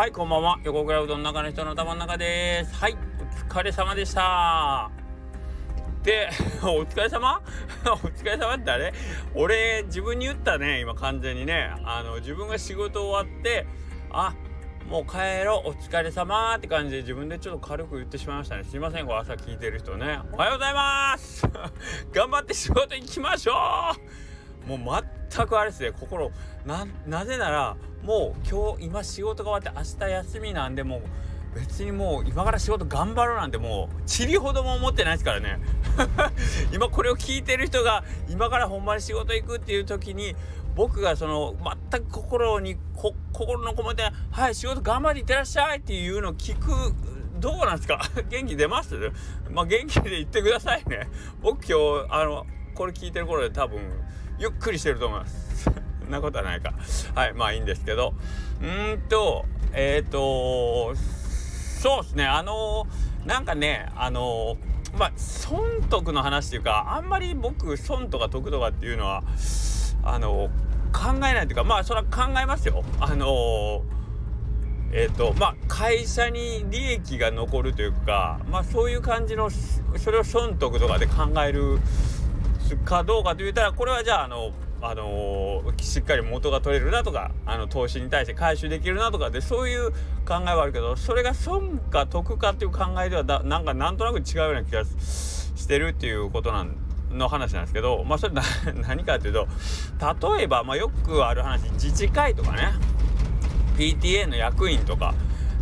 はいこんばんは。横倉うどんの中の人の頭の中です。はいお疲れ様でした。で お疲れ様？お疲れ様ってあれ？俺自分に言ったね今完全にね。あの自分が仕事終わってあもう帰ろうお疲れ様って感じで自分でちょっと軽く言ってしまいましたね。すいませんこれ朝聞いてる人ね。おはようございます。頑張って仕事行きましょう。もう全くあれですね心ななぜならもう今日今仕事が終わって明日休みなんでもう別にもう今から仕事頑張ろうなんてもうちりほども思ってないですからね。今これを聞いてる人が今からほんまに仕事行くっていう時に僕がその全く心に心のこもって「はい仕事頑張っていってらっしゃい」っていうのを聞くどうなんですか？元気出ます？まあ元気で言ってくださいね。僕今日あのこれ聞いてる頃で多分ゆっくりしてると思います。んなことはないか。はいまあいいんですけど。うんとえっ、ー、とそうですね。あのー、なんかねあのー、まあ損得の話っていうかあんまり僕損とか得とかっていうのはあの考えないというかまあそれは考えますよ。あのえっ、ー、とまあ会社に利益が残るというかまあそういう感じのそれを損得とかで考えるかどうかと言ったらこれはじゃああのあのー、しっかり元が取れるなとかあの投資に対して回収できるなとかでそういう考えはあるけどそれが損か得かっていう考えではだなんかなんとなく違うような気がしてるっていうことなんの話なんですけどまあそれ 何かっていうと例えば、まあ、よくある話自治会とかね。PTA の役員とか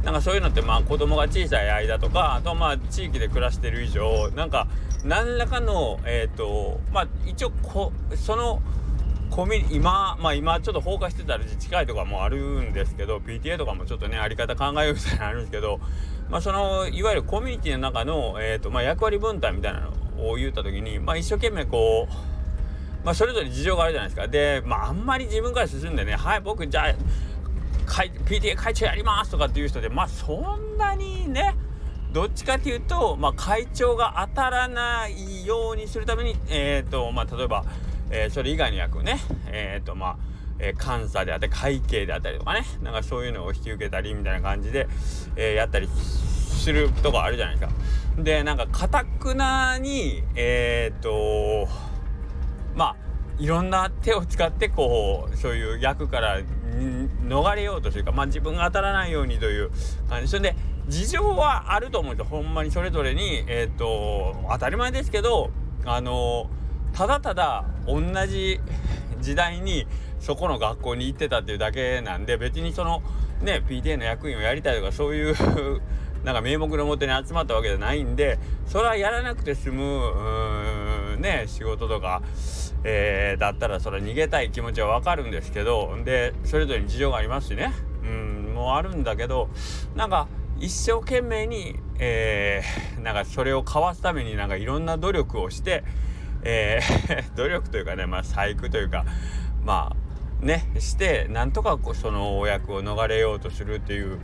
なんかそういうのってまあ子供が小さい間とかあとまあ地域で暮らしてる以上なんか何らかのえっ、ー、とまあ一応こそのコミ今まあ今ちょっと放火してたら自治会とかもあるんですけど PTA とかもちょっとねあり方考えようみたいなのあるんですけどまあそのいわゆるコミュニティの中の、えーとまあ、役割分担みたいなのを言った時にまあ一生懸命こうまあそれぞれ事情があるじゃないですか。でまああんまり自分から進んでねはい僕じゃあ PTA 会長やりますとかっていう人でまあそんなにねどっちかっていうと、まあ、会長が当たらないようにするために、えーとまあ、例えばえ、それ以外の役ねえっ、とまあえ、監査であったり会計であったりとかねなんかそういうのを引き受けたりみたいな感じで、えー、やったりするとこあるじゃないですか。でなんかかたくなにえっ、とまあいろんな手を使ってこうそういう役から逃れようとするかまあ自分が当たらないようにという感じで事情はあると思うんですよほんまにそれぞれにえっ、と当たり前ですけどあのただただ同じ時代にそこの学校に行ってたっていうだけなんで別にそのね PTA の役員をやりたいとかそういう なんか名目のもとに集まったわけじゃないんでそれはやらなくて済むね仕事とか、えー、だったらそれ逃げたい気持ちはわかるんですけどでそれぞれに事情がありますしね。うんもうあるんだけどなんか一生懸命に、えー、なんかそれをかわすためになんかいろんな努力をしてえー、努力というかね、まあ、細工というか、まあ、ね、して、なんとかこそのお役を逃れようとするっていう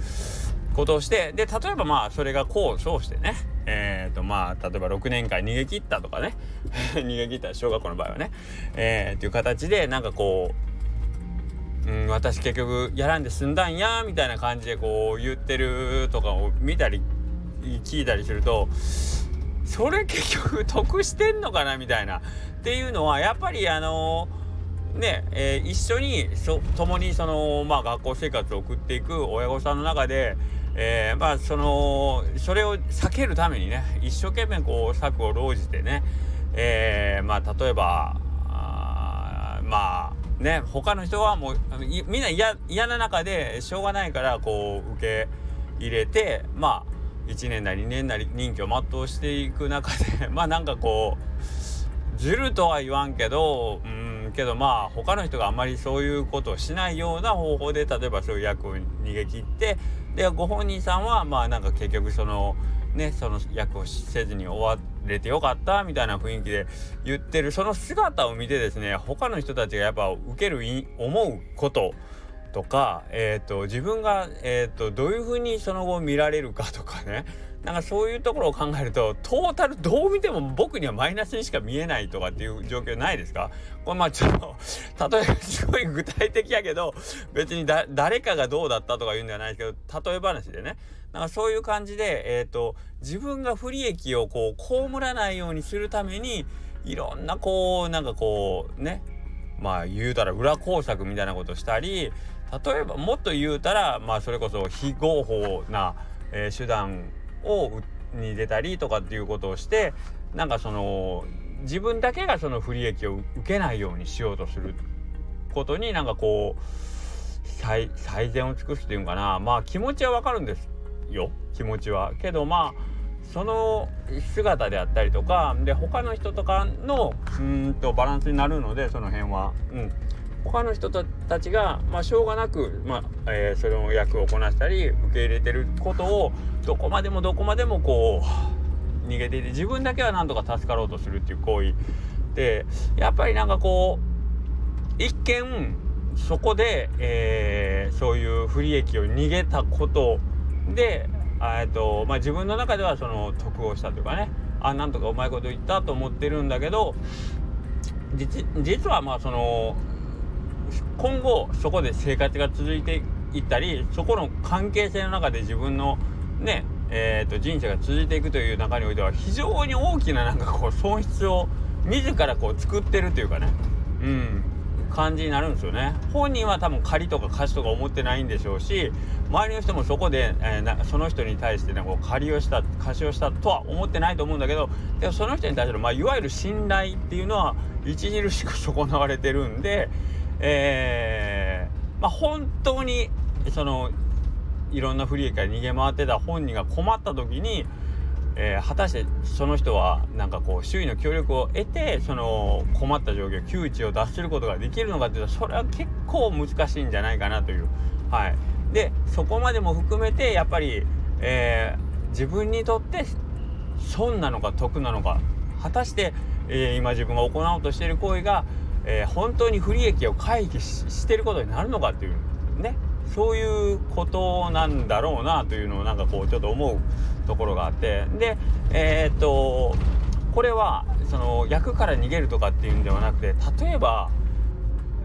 ことをして、で、例えばまあ、それが功を奏してね、えっ、ー、とまあ、例えば6年間逃げ切ったとかね、逃げ切った小学校の場合はね、えー、っていう形で、なんかこう、うん、私結局やらんで済んだんやみたいな感じでこう言ってるとかを見たり聞いたりするとそれ結局得してんのかなみたいなっていうのはやっぱりあのねえー、一緒に共にその、まあ、学校生活を送っていく親御さんの中で、えー、まあそのそれを避けるためにね一生懸命こう策を講じてね、えー、まあ例えばあまあね他の人はもうみんな嫌な中でしょうがないからこう受け入れてまあ1年なり2年なり任期を全うしていく中で まあなんかこうずるとは言わんけどうんけどまあ他の人があんまりそういうことをしないような方法で例えばそういう役を逃げ切ってでご本人さんはまあなんか結局そのねその役をせずに終われてよかったみたいな雰囲気で言ってるその姿を見てですね他の人たちがやっぱ受ける思うこととか、えーと、自分が、えーと、どういうふうにその後見られるかとかね。なんかそういうところを考えるとトータルどう見ても僕にはマイナスにしか見えないとかっていう状況ないですか？これまあちょっと 例えばすごい具体的やけど別にだ誰かがどうだったとか言うんではないですけど例え話でね。なんかそういう感じで、えーと、自分が不利益をこう被らないようにするためにいろんなこうなんかこうねまあ言うたら裏工作みたいなことしたり例えばもっと言うたらまあそれこそ非合法な、えー、手段をに出たりとかっていうことをしてなんかその自分だけがその不利益を受けないようにしようとすることになんかこう最善を尽くすっていうのかなまあ気持ちはわかるんですよ気持ちは。けどまあその姿であったりとかで他の人とかのうんとバランスになるのでその辺は。うん他の人たちが、まあ、しょうがなく、まあえー、その役をこなしたり受け入れてることをどこまでもどこまでもこう逃げていて自分だけはなんとか助かろうとするっていう行為でやっぱりなんかこう一見そこで、えー、そういう不利益を逃げたことで、えーとまあ、自分の中ではその得をしたというかね。あなんとかうまいこと言ったと思ってるんだけど実はまあその今後そこで生活が続いていったりそこの関係性の中で自分のねえーと、人生が続いていくという中においては非常に大きななんかこう損失を自らこう作ってるというかね。うん。感じになるんですよね。本人は多分借りとか貸しとか思ってないんでしょうし周りの人もそこで、えー、その人に対してねこう借りをした貸しをしたとは思ってないと思うんだけどでもその人に対する、まあ、いわゆる信頼っていうのは著しく損なわれてるんでえー、まあ、本当にそのいろんな不利益から逃げ回ってた本人が困った時に、えー、果たしてその人はなんかこう周囲の協力を得てその困った状況窮地を脱することができるのかっていうとそれは結構難しいんじゃないかなという。はい、でそこまでも含めてやっぱり、えー、自分にとって損なのか得なのか果たして、えー、今自分が行おうとしている行為がえ、本当に不利益を回避してることになるのかっていうそういうことなんだろうなというのをなんかこうちょっと思うところがあって。でえー、っとこれはその役から逃げるとかっていうんではなくて例えば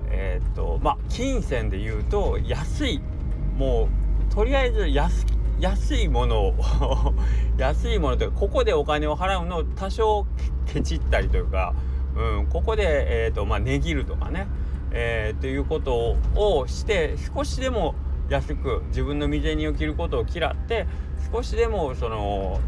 えー、っとまあ金銭で言うと安いもうとりあえず安安いものを 安いものというかここでお金を払うのを多少ケチったりというかうん、ここで、えーとまあ、値切るとかね、えー、っていうことをして少しでも安く自分の身銭を切ることを嫌って少しでもその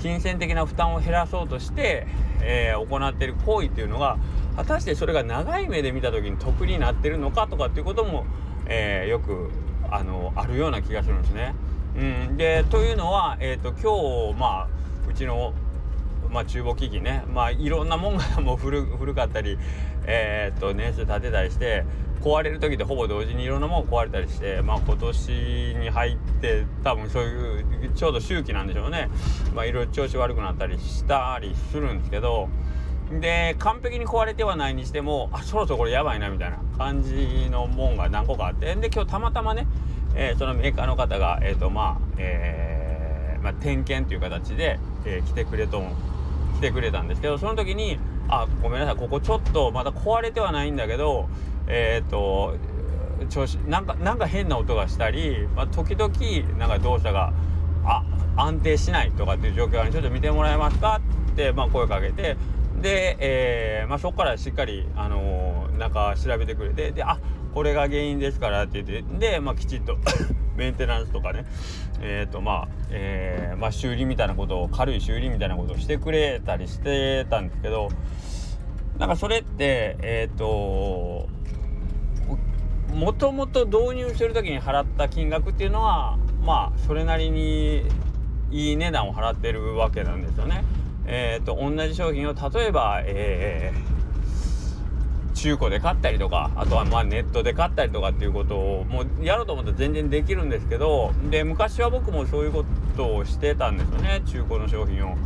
金銭的な負担を減らそうとして、えー、行っている行為っていうのが果たしてそれが長い目で見た時に得になってるのかとかっていうことも、えー、よくあのあるような気がするんですね。うん、でというのは、えーと今日まあうちのまあ、中母機器ね、まあ、いろんなもんがもう古 古かったり、えー、っと年数経てたりして壊れる時でほぼ同時にいろんなもん壊れたりして、まあ、今年に入って多分そういうちょうど周期なんでしょうね、まあ、いろいろ調子悪くなったりしたりするんですけどで完璧に壊れてはないにしてもあそろそろこれやばいなみたいな感じのもんが何個かあってで今日たまたまね、えー、そのメーカーの方がえっ、ー、とまあえーまあ、点検という形で、えー、来てくれとてくれたんですけどその時に「あごめんなさいここちょっとまだ壊れてはないんだけどえっ、と調子なんかなんか変な音がしたり、まあ、時々なんか動作があ安定しないとかっていう状況にちょっと見てもらえますかって、まあ、声かけてで、えーまあ、そこからしっかり、あのー、なんか調べてくれてであこれが原因ですからって言ってで、まあ、きちっとメンテナンスとかねえっ、ー、とまあ、えー、まあ修理みたいなことを軽い修理みたいなことをしてくれたりしてたんですけどなんかそれってえっ、ー、ともともと導入する時に払った金額っていうのはまあそれなりにいい値段を払ってるわけなんですよね。えっ、と同じ商品を例えば、えー、中古で買ったりとかあとはまあネットで買ったりとかっていうことをもうやろうと思ったら全然できるんですけどで昔は僕もそういうことをしてたんですよね。中古の商品を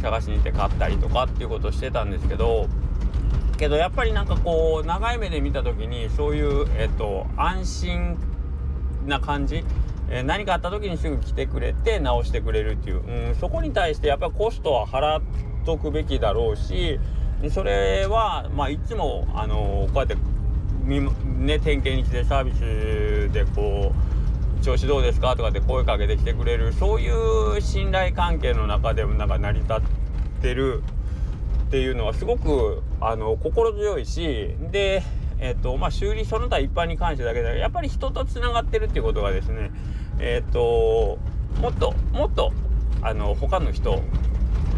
探しに行って買ったりとかっていうことをしてたんですけどけどやっぱりなんかこう長い目で見た時にそういう、えっと、安心な感じ、何かあった時にすぐ来てくれて直してくれるっていう、うん、そこに対してやっぱりコストは払っとくべきだろうしでそれは、まあ、いつも、あのこうやってね、点検に来てサービスでこう調子どうですか？とかって声かけてきてくれるそういう信頼関係の中でもなんか成り立ってるっていうのはすごくあの心強いしで、えーとまあ、修理その他一般に関してだけでやっぱり人とつながってるっていうことがですねえっ、ともっともっとあの他の人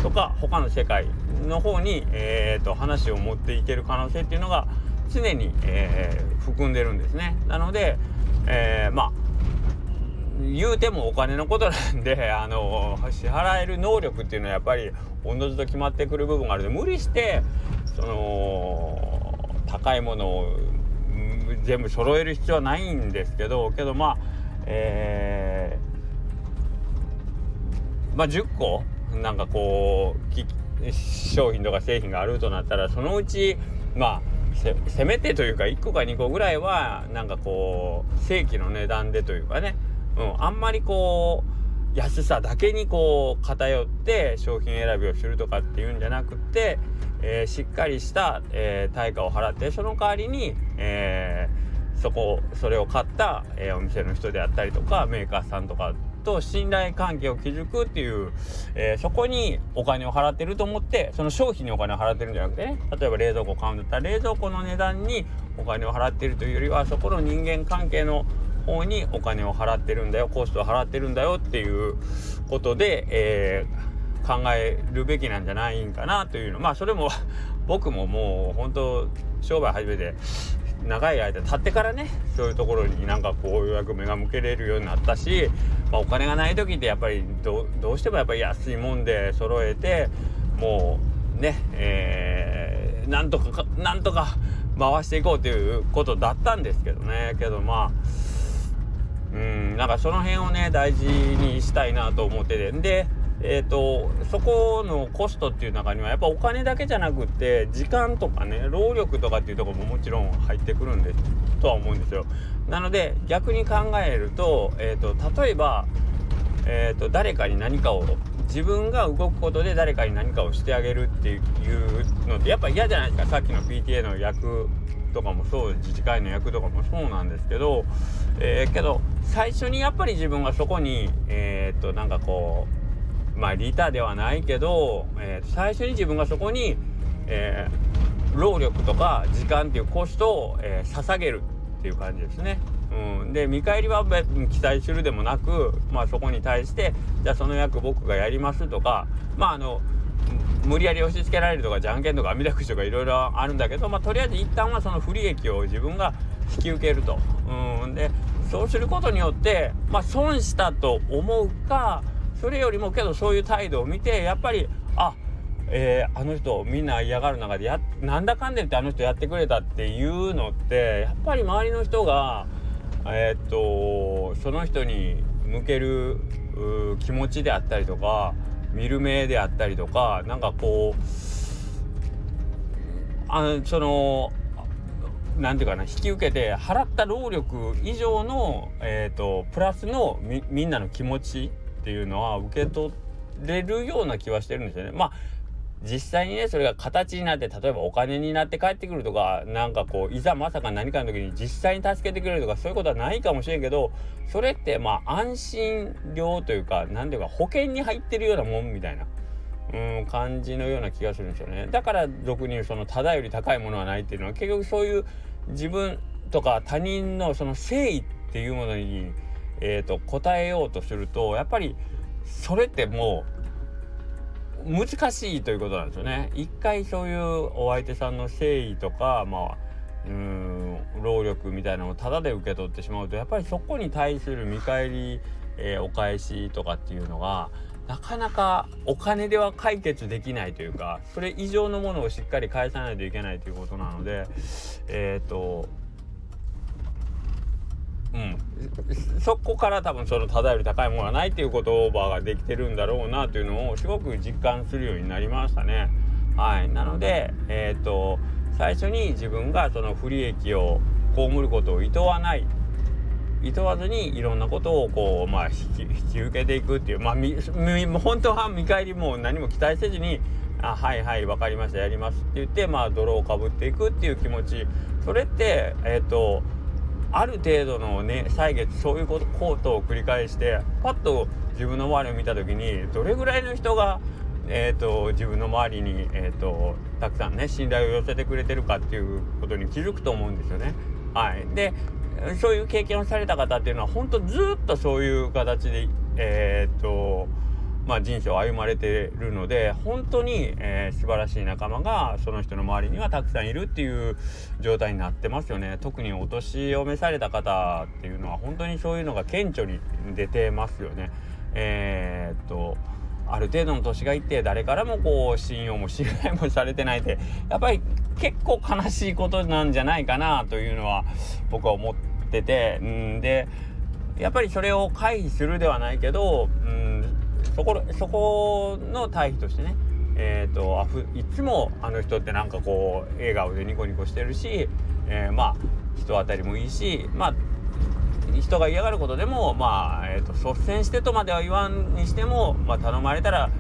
とか他の世界の方に、えーと、話を持っていける可能性っていうのが常に、えー、含んでるんですね。なので、えー、まあ言うてもお金のことなんで あの支払える能力っていうのはやっぱりおのずと決まってくる部分があるので無理してその高いものを全部揃える必要はないんですけどけどまあえー、まあ10個なんかこう商品とか製品があるとなったらそのうちまあせめてというか1個か2個ぐらいはなんかこう正規の値段でというかね、うん、あんまりこう安さだけにこう偏って商品選びをするとかっていうんじゃなくて、えー、しっかりした、えー、対価を払ってその代わりに、えー、そこそれを買った、えお店の人であったりとかメーカーさんとかと信頼関係を築くっていう、えー、そこにお金を払ってると思ってその商品にお金を払ってるんじゃなくてね例えば冷蔵庫買うんだったら冷蔵庫の値段にお金を払ってるというよりはそこの人間関係の方にお金を払ってるんだよコストを払ってるんだよっていうことで、えー、考えるべきなんじゃないんかなというの。まあそれも僕ももう本当商売始めて長い間経ってからねそういうところになんかこうようやく目が向けれるようになったし、まあ、お金がない時ってやっぱりどうしてもやっぱり安いもんで揃えてもうねえー、なんとかなんとか回していこうということだったんですけどね。けどまあうんなんかその辺をね大事にしたいなと思ってて。でえーと、そこのコストっていう中にはやっぱお金だけじゃなくって時間とかね労力とかっていうとこももちろん入ってくるんですとは思うんですよ。なので逆に考えると,、えーと、例えば、えーと、誰かに何かを自分が動くことで誰かに何かをしてあげるっていうのってやっぱ嫌じゃないですかさっきの PTA の役とかもそう自治会の役とかもそうなんですけど、えー、けど最初にやっぱり自分がそこにえっ、となんかこうまあ利他ではないけど、えー、最初に自分がそこに、えー、労力とか時間っていうコストを、えー、捧げるっていう感じですね。うん、で見返りは期待するでもなく、まあ、そこに対してじゃあその役僕がやりますとかまああの無理やり押し付けられるとかじゃんけんとか網だくじとかいろいろあるんだけど、まあ、とりあえず一旦はその不利益を自分が引き受けると。うん、でそうすることによって、まあ、損したと思うかそれよりもけどそういう態度を見てやっぱりあえー、あの人みんな嫌がる中でやなんだかんでってあの人やってくれたっていうのってやっぱり周りの人がえー、っとその人に向ける気持ちであったりとか見る目であったりとかなんかこうあその何て言うかな引き受けて払った労力以上の、えーと、とプラスのみんなの気持ちっていうのは受け取れるような気はしてるんですよね。まあ実際にねそれが形になって例えばお金になって帰ってくるとかなんかこういざまさか何かの時に実際に助けてくれるとかそういうことはないかもしれんけどそれってまあ安心料というか何ていうか保険に入ってるようなもんみたいな。うん感じのような気がするんですよねだから俗に言うそのただより高いものはないっていうのは結局そういう自分とか他人のその誠意っていうものにえーと、答えようとするとやっぱりそれってもう難しいということなんですよね。一回そういうお相手さんの誠意とかまあうん労力みたいなのをタダで受け取ってしまうとやっぱりそこに対する見返り、えー、お返しとかっていうのがなかなかお金では解決できないというかそれ以上のものをしっかり返さないといけないということなのでえっ、ー、とうん、そこから多分そのただより高いものはないっていう言葉ができてるんだろうなというのをすごく実感するようになりましたね。はい、なので、えーと、最初に自分がその不利益を被ることを厭わない。いとわずにいろんなことをこう、まあ、引き引き受けていくっていう、まあ、み本当は見返りも何も期待せずに「あはいはい分かりましたやります」って言って、まあ、泥をかぶっていくっていう気持ち。それってえっ、ー、とある程度のね歳月そういうことコートを繰り返してパッと自分の周りを見た時にどれぐらいの人がえーと、自分の周りに、えーと、たくさんね信頼を寄せてくれてるかっていうことに気づくと思うんですよね。はい、でそういう経験をされた方っていうのは本当ずっとそういう形で、えーとまあ、人生を歩まれてるので本当に、えー、素晴らしい仲間がその人の周りにはたくさんいるっていう状態になってますよね。特にお年を召された方っていうのは本当にそういうのが顕著に出てますよね。えー、っとある程度の年がいって誰からもこう信用も信頼もされてないってやっぱり結構悲しいことなんじゃないかなというのは僕は思っててんでやっぱりそれを回避するではないけどうんそこそこの対比としてねえーとあふ、いつもあの人ってなんかこう笑顔でニコニコしてるし、えー、まあ人当たりもいいしまあ人が嫌がることでもまあ、えーと、率先してとまでは言わんにしても、まあ、頼まれたら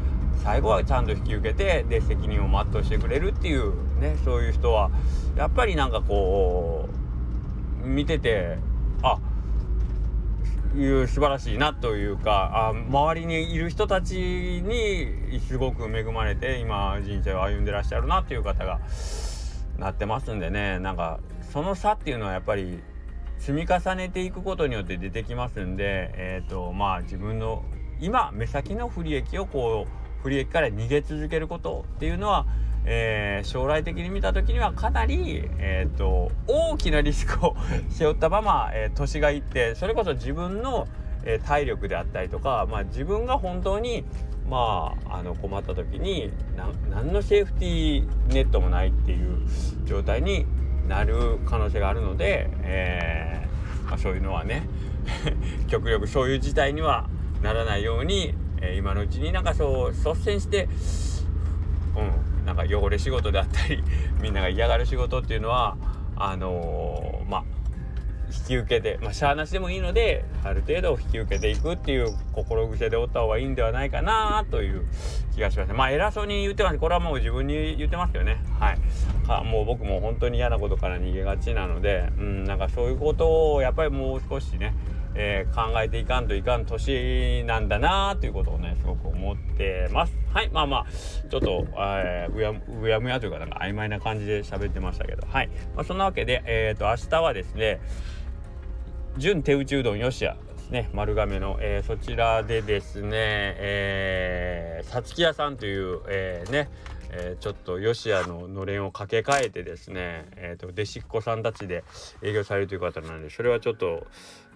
最後はちゃんと引き受けてで責任を全うしてくれるっていうねそういう人はやっぱりなんかこう見てていう素晴らしいなというかあ周りにいる人たちにすごく恵まれて今人生を歩んでらっしゃるなっていう方がなってますんでね。なんかその差っていうのはやっぱり積み重ねていくことによって出てきますんで、えーとまあ、自分の今目先の不利益をこう不利益から逃げ続けることっていうのは、えー、将来的に見た時にはかなり、えーと、大きなリスクを背負ったまま、えー、年がいってそれこそ自分の、えー、体力であったりとか、まあ、自分が本当に、まあ、あの困った時に何のセーフティーネットもないっていう状態になる可能性があるので、えー、まあ、そういうのはね 極力そういう事態にはならないように、え、今のうちになんかそう率先してなんか汚れ仕事であったり みんなが嫌がる仕事っていうのはあのー、まあ引き受けてまあしゃあなしでもいいのである程度引き受けていくっていう心癖でおった方がいいんではないかなという気がしますまあ偉そうに言ってますこれはもう自分に言ってますよね。はい。かもう僕も本当に嫌なことから逃げがちなのでうんなんかそういうことをやっぱりもう少しねえー、考えていかんといかん年なんだなということをねすごく思ってます。はいまあまあちょっと、えー、うやうやむやというかなんか曖昧な感じで喋ってましたけどはい、まあ、そんなわけでえっ、ー、と明日はですね純手打ちうどんよしやですね丸亀の、えー、そちらでですねえさつき屋さんという、えー、ねえー、ちょっとヨシアののれんを掛け替えてですね、えーと、弟子っ子さんたちで営業されるという方なのでそれはちょっと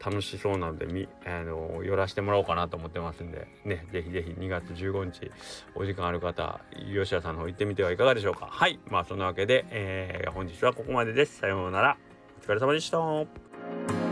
楽しそうなのでみあの寄らせてもらおうかなと思ってますんでねぜひぜひ2月15日お時間ある方ヨシアさんの方行ってみてはいかがでしょうか。はいまあそんなわけで、えー、本日はここまでです。さようなら。お疲れ様でした。